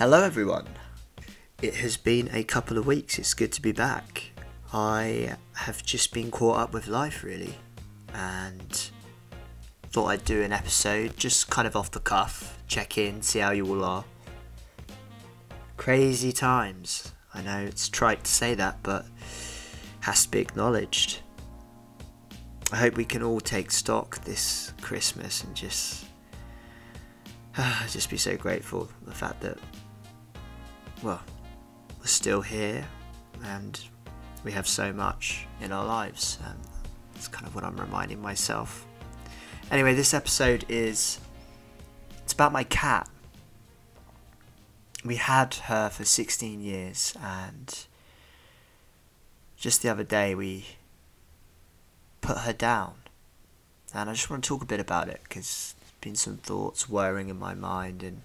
Hello, everyone. It has been a couple of weeks. It's good to be back. I have just been caught up with life, really, and thought I'd do an episode just kind of off the cuff, check in, see how you all are. Crazy times. I know it's trite to say that, but has to be acknowledged. I hope we can all take stock this Christmas and just just be so grateful for the fact that well we're still here and we have so much in our lives and that's kind of what I'm reminding myself anyway this episode is it's about my cat we had her for 16 years and just the other day we put her down. And I just want to talk a bit about it because there's been some thoughts whirring in my mind, and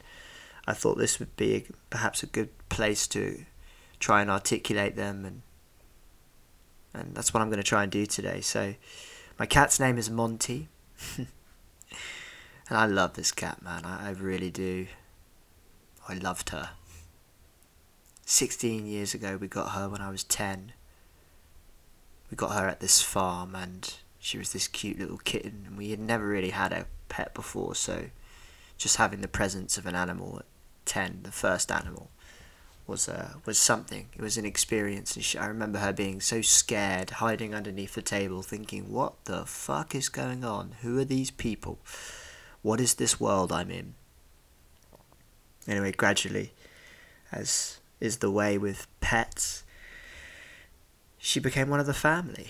I thought this would be a, perhaps a good place to try and articulate them, and and that's what I'm going to try and do today. So, my cat's name is Monty, and I love this cat, man. I, I really do. I loved her. 16 years ago, we got her when I was 10 we got her at this farm and she was this cute little kitten and we had never really had a pet before so just having the presence of an animal at 10 the first animal was uh, was something. It was an experience. And she, I remember her being so scared hiding underneath the table thinking what the fuck is going on? Who are these people? What is this world I'm in? Anyway gradually as is the way with pets she became one of the family.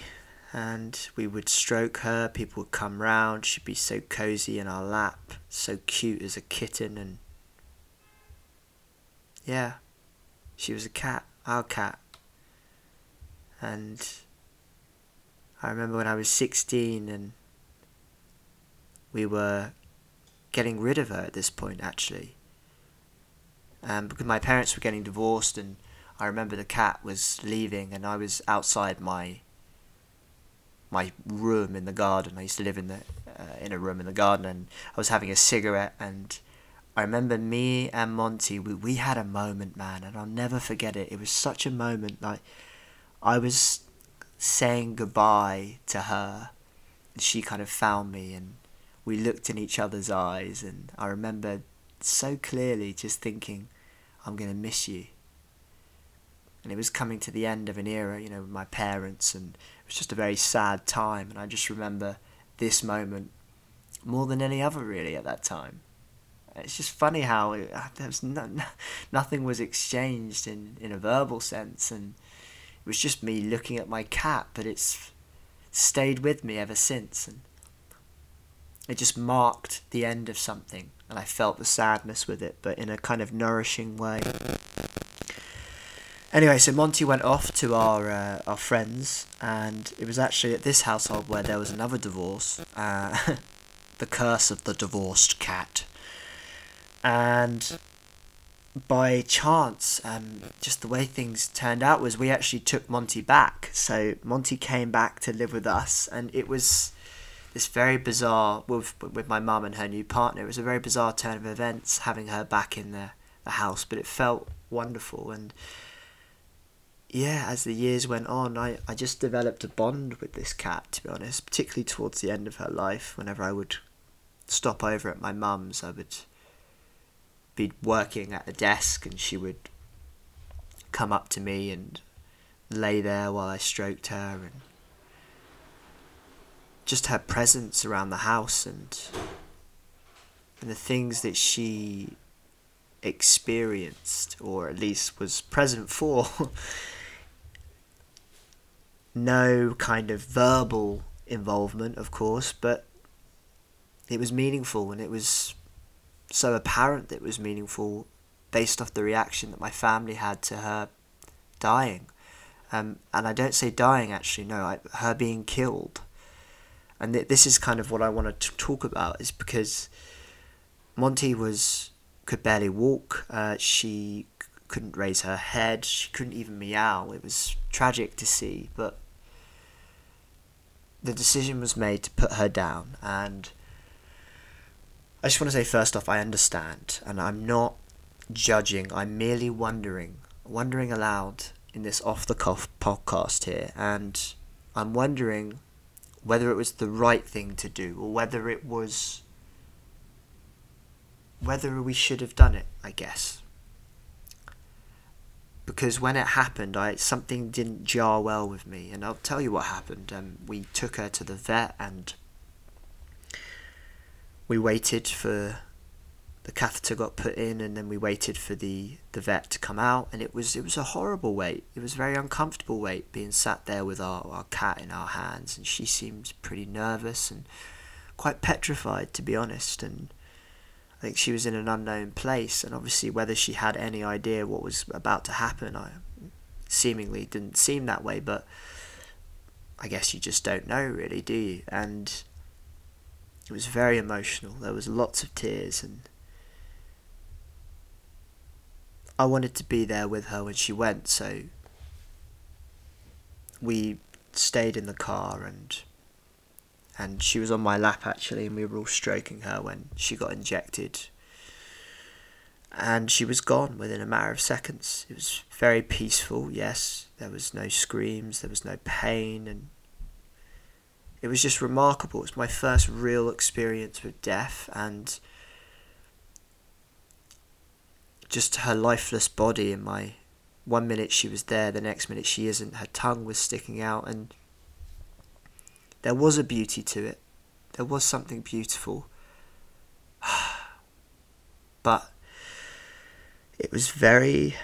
And we would stroke her, people would come round, she'd be so cozy in our lap, so cute as a kitten, and yeah, she was a cat, our cat. And I remember when I was 16 and we were getting rid of her at this point actually. Um, because my parents were getting divorced and I remember the cat was leaving, and I was outside my my room in the garden. I used to live in the uh, in a room in the garden, and I was having a cigarette. And I remember me and Monty. We we had a moment, man, and I'll never forget it. It was such a moment. Like I was saying goodbye to her, she kind of found me, and we looked in each other's eyes, and I remember so clearly just thinking, "I'm gonna miss you." and it was coming to the end of an era, you know, with my parents, and it was just a very sad time. And I just remember this moment more than any other, really, at that time. It's just funny how it, uh, there was no, no, nothing was exchanged in, in a verbal sense, and it was just me looking at my cat, but it's stayed with me ever since, and it just marked the end of something, and I felt the sadness with it, but in a kind of nourishing way. Anyway, so Monty went off to our uh, our friends, and it was actually at this household where there was another divorce, uh, the curse of the divorced cat, and by chance, um, just the way things turned out was we actually took Monty back. So Monty came back to live with us, and it was this very bizarre with with my mum and her new partner. It was a very bizarre turn of events having her back in the the house, but it felt wonderful and yeah, as the years went on, I, I just developed a bond with this cat, to be honest, particularly towards the end of her life. Whenever I would stop over at my mum's, I would be working at the desk and she would come up to me and lay there while I stroked her and just her presence around the house and and the things that she experienced or at least was present for no kind of verbal involvement, of course, but it was meaningful and it was so apparent that it was meaningful based off the reaction that my family had to her dying. Um, and I don't say dying actually, no, I, her being killed. And th- this is kind of what I want to talk about, is because Monty was could barely walk. Uh, she couldn't raise her head. She couldn't even meow. It was tragic to see, but the decision was made to put her down and I just want to say first off I understand and I'm not judging. I'm merely wondering, wondering aloud in this off the cuff podcast here, and I'm wondering whether it was the right thing to do or whether it was whether we should have done it, I guess. Because when it happened, I something didn't jar well with me, and I'll tell you what happened. Um, we took her to the vet, and we waited for the catheter got put in, and then we waited for the, the vet to come out, and it was it was a horrible wait. It was a very uncomfortable wait, being sat there with our, our cat in our hands, and she seemed pretty nervous and quite petrified, to be honest, and I think she was in an unknown place, and obviously whether she had any idea what was about to happen, I seemingly didn't seem that way, but I guess you just don't know, really, do you? And it was very emotional. There was lots of tears, and I wanted to be there with her when she went, so we stayed in the car and and she was on my lap actually, and we were all stroking her when she got injected. And she was gone within a matter of seconds. It was very peaceful, yes. There was no screams, there was no pain, and it was just remarkable. It was my first real experience with death, and just her lifeless body in my one minute she was there, the next minute she isn't. Her tongue was sticking out, and there was a beauty to it. There was something beautiful. but it was very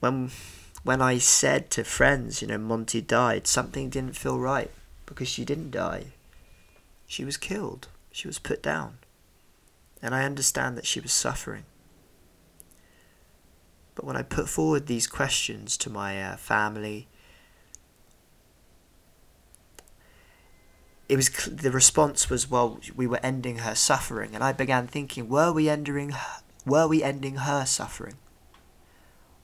when when I said to friends, you know, Monty died, something didn't feel right because she didn't die. She was killed. She was put down. And I understand that she was suffering. But when I put forward these questions to my uh, family, it was the response was well we were ending her suffering and i began thinking were we ending her, were we ending her suffering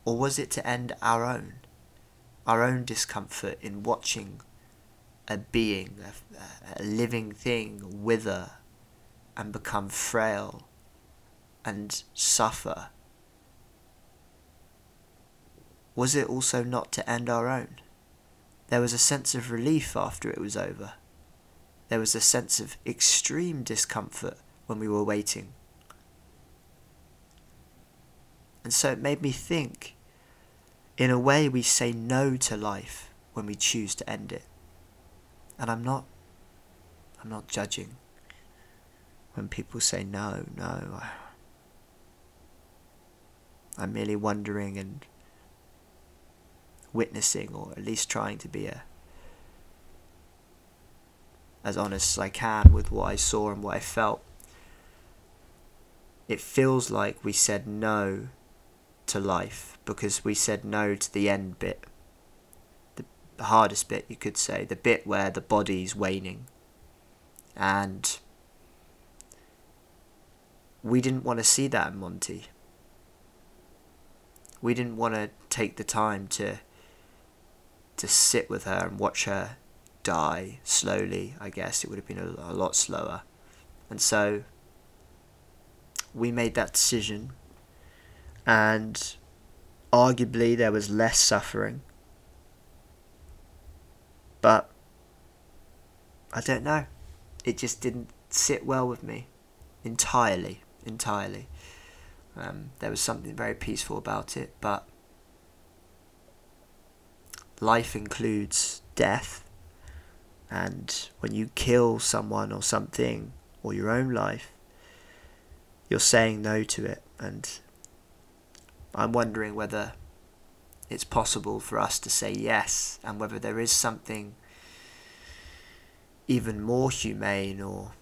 or was it to end our own our own discomfort in watching a being a, a living thing wither and become frail and suffer? Was it also not to end our own? There was a sense of relief after it was over. There was a sense of extreme discomfort when we were waiting. And so it made me think in a way, we say no to life when we choose to end it. And I'm not, I'm not judging when people say no, no. I'm merely wondering and witnessing, or at least trying to be a as honest as I can with what I saw and what I felt. It feels like we said no to life because we said no to the end bit. The, hardest bit, you could say, the bit where the body's waning. And we didn't want to see that in Monty. We didn't want to take the time to to sit with her and watch her die slowly, I guess it would have been a, a lot slower. And so we made that decision, and arguably there was less suffering. But I don't know. It just didn't sit well with me entirely. Entirely. Um, there was something very peaceful about it, but life includes death and when you kill someone or something, or your own life, you're saying no to it. And I'm wondering whether it's possible for us to say yes, and whether there is something even more humane or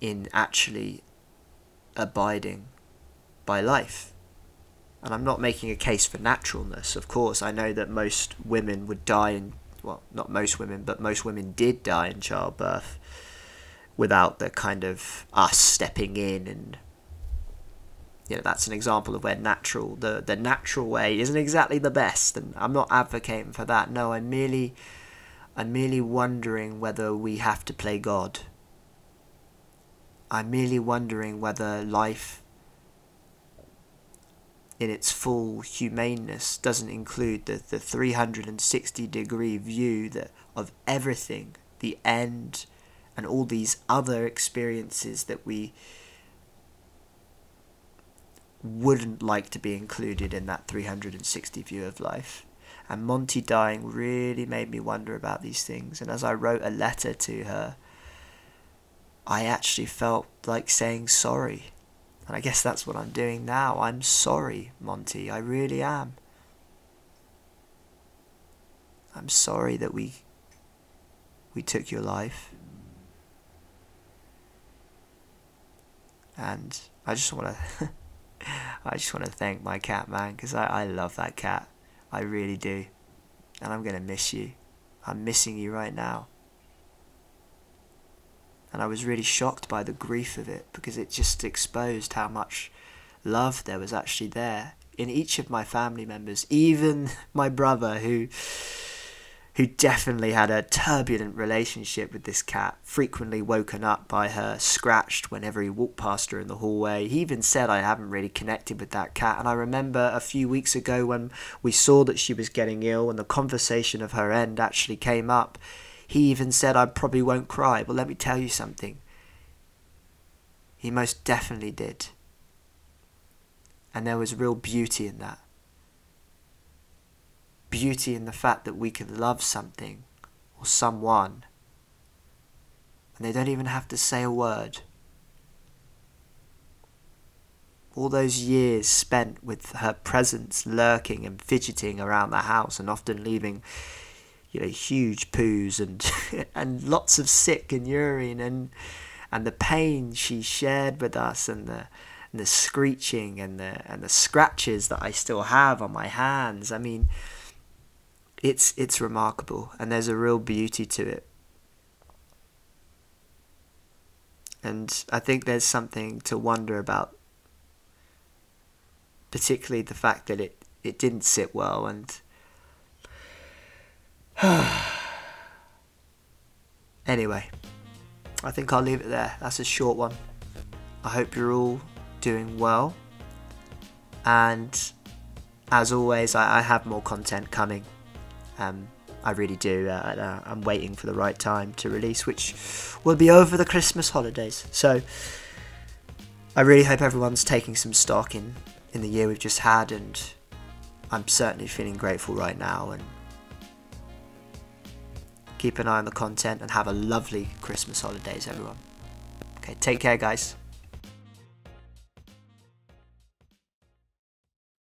in actually abiding by life. And I'm not making a case for naturalness, of course. I know that most women would die in well, not most women, but most women did die in childbirth without the kind of us stepping in and you know that's an example of where natural the the natural way isn't exactly the best and I'm not advocating for that. No I'm merely I'm merely wondering whether we have to play God. I'm merely wondering whether life in its full humaneness doesn't include the, the 360 degree view that of everything, the end, and all these other experiences that we wouldn't like to be included in that 360 view of life. And Monty dying really made me wonder about these things. And as I wrote a letter to her, I actually felt like saying sorry. And I guess that's what I'm doing now. I'm sorry, Monty. I really am. I'm sorry that we we took your life. And I just want to I just want to thank my cat, man, because I, I love that cat. I really do. And I'm going to miss you. I'm missing you right now. And I was really shocked by the grief of it because it just exposed how much love there was actually there in each of my family members, even my brother, who who definitely had a turbulent relationship with this cat, frequently woken up by her, scratched whenever he walked past her in the hallway. He even said, I haven't really connected with that cat. And I remember a few weeks ago when we saw that she was getting ill and the conversation of her end actually came up, he even said, I probably won't cry. But let me tell you something. He most definitely did. And there was real beauty in that beauty in the fact that we can love something or someone and they don't even have to say a word. All those years spent with her presence lurking and fidgeting around the house and often leaving you know huge poos and and lots of sick and urine and and the pain she shared with us and the and the screeching and the and the scratches that I still have on my hands. I mean, it's it's remarkable and there's a real beauty to it. And I think there's something to wonder about particularly the fact that it it didn't sit well and anyway I think I'll leave it there. That's a short one. I hope you're all doing well. And as always I, I have more content coming um, I really do. Uh, uh, I'm waiting for the right time to release, which will be over the Christmas holidays. So I really hope everyone's taking some stock in, in the year we've just had, and I'm certainly feeling grateful right now. And keep an eye on the content and have a lovely Christmas holidays, everyone. Okay, take care, guys.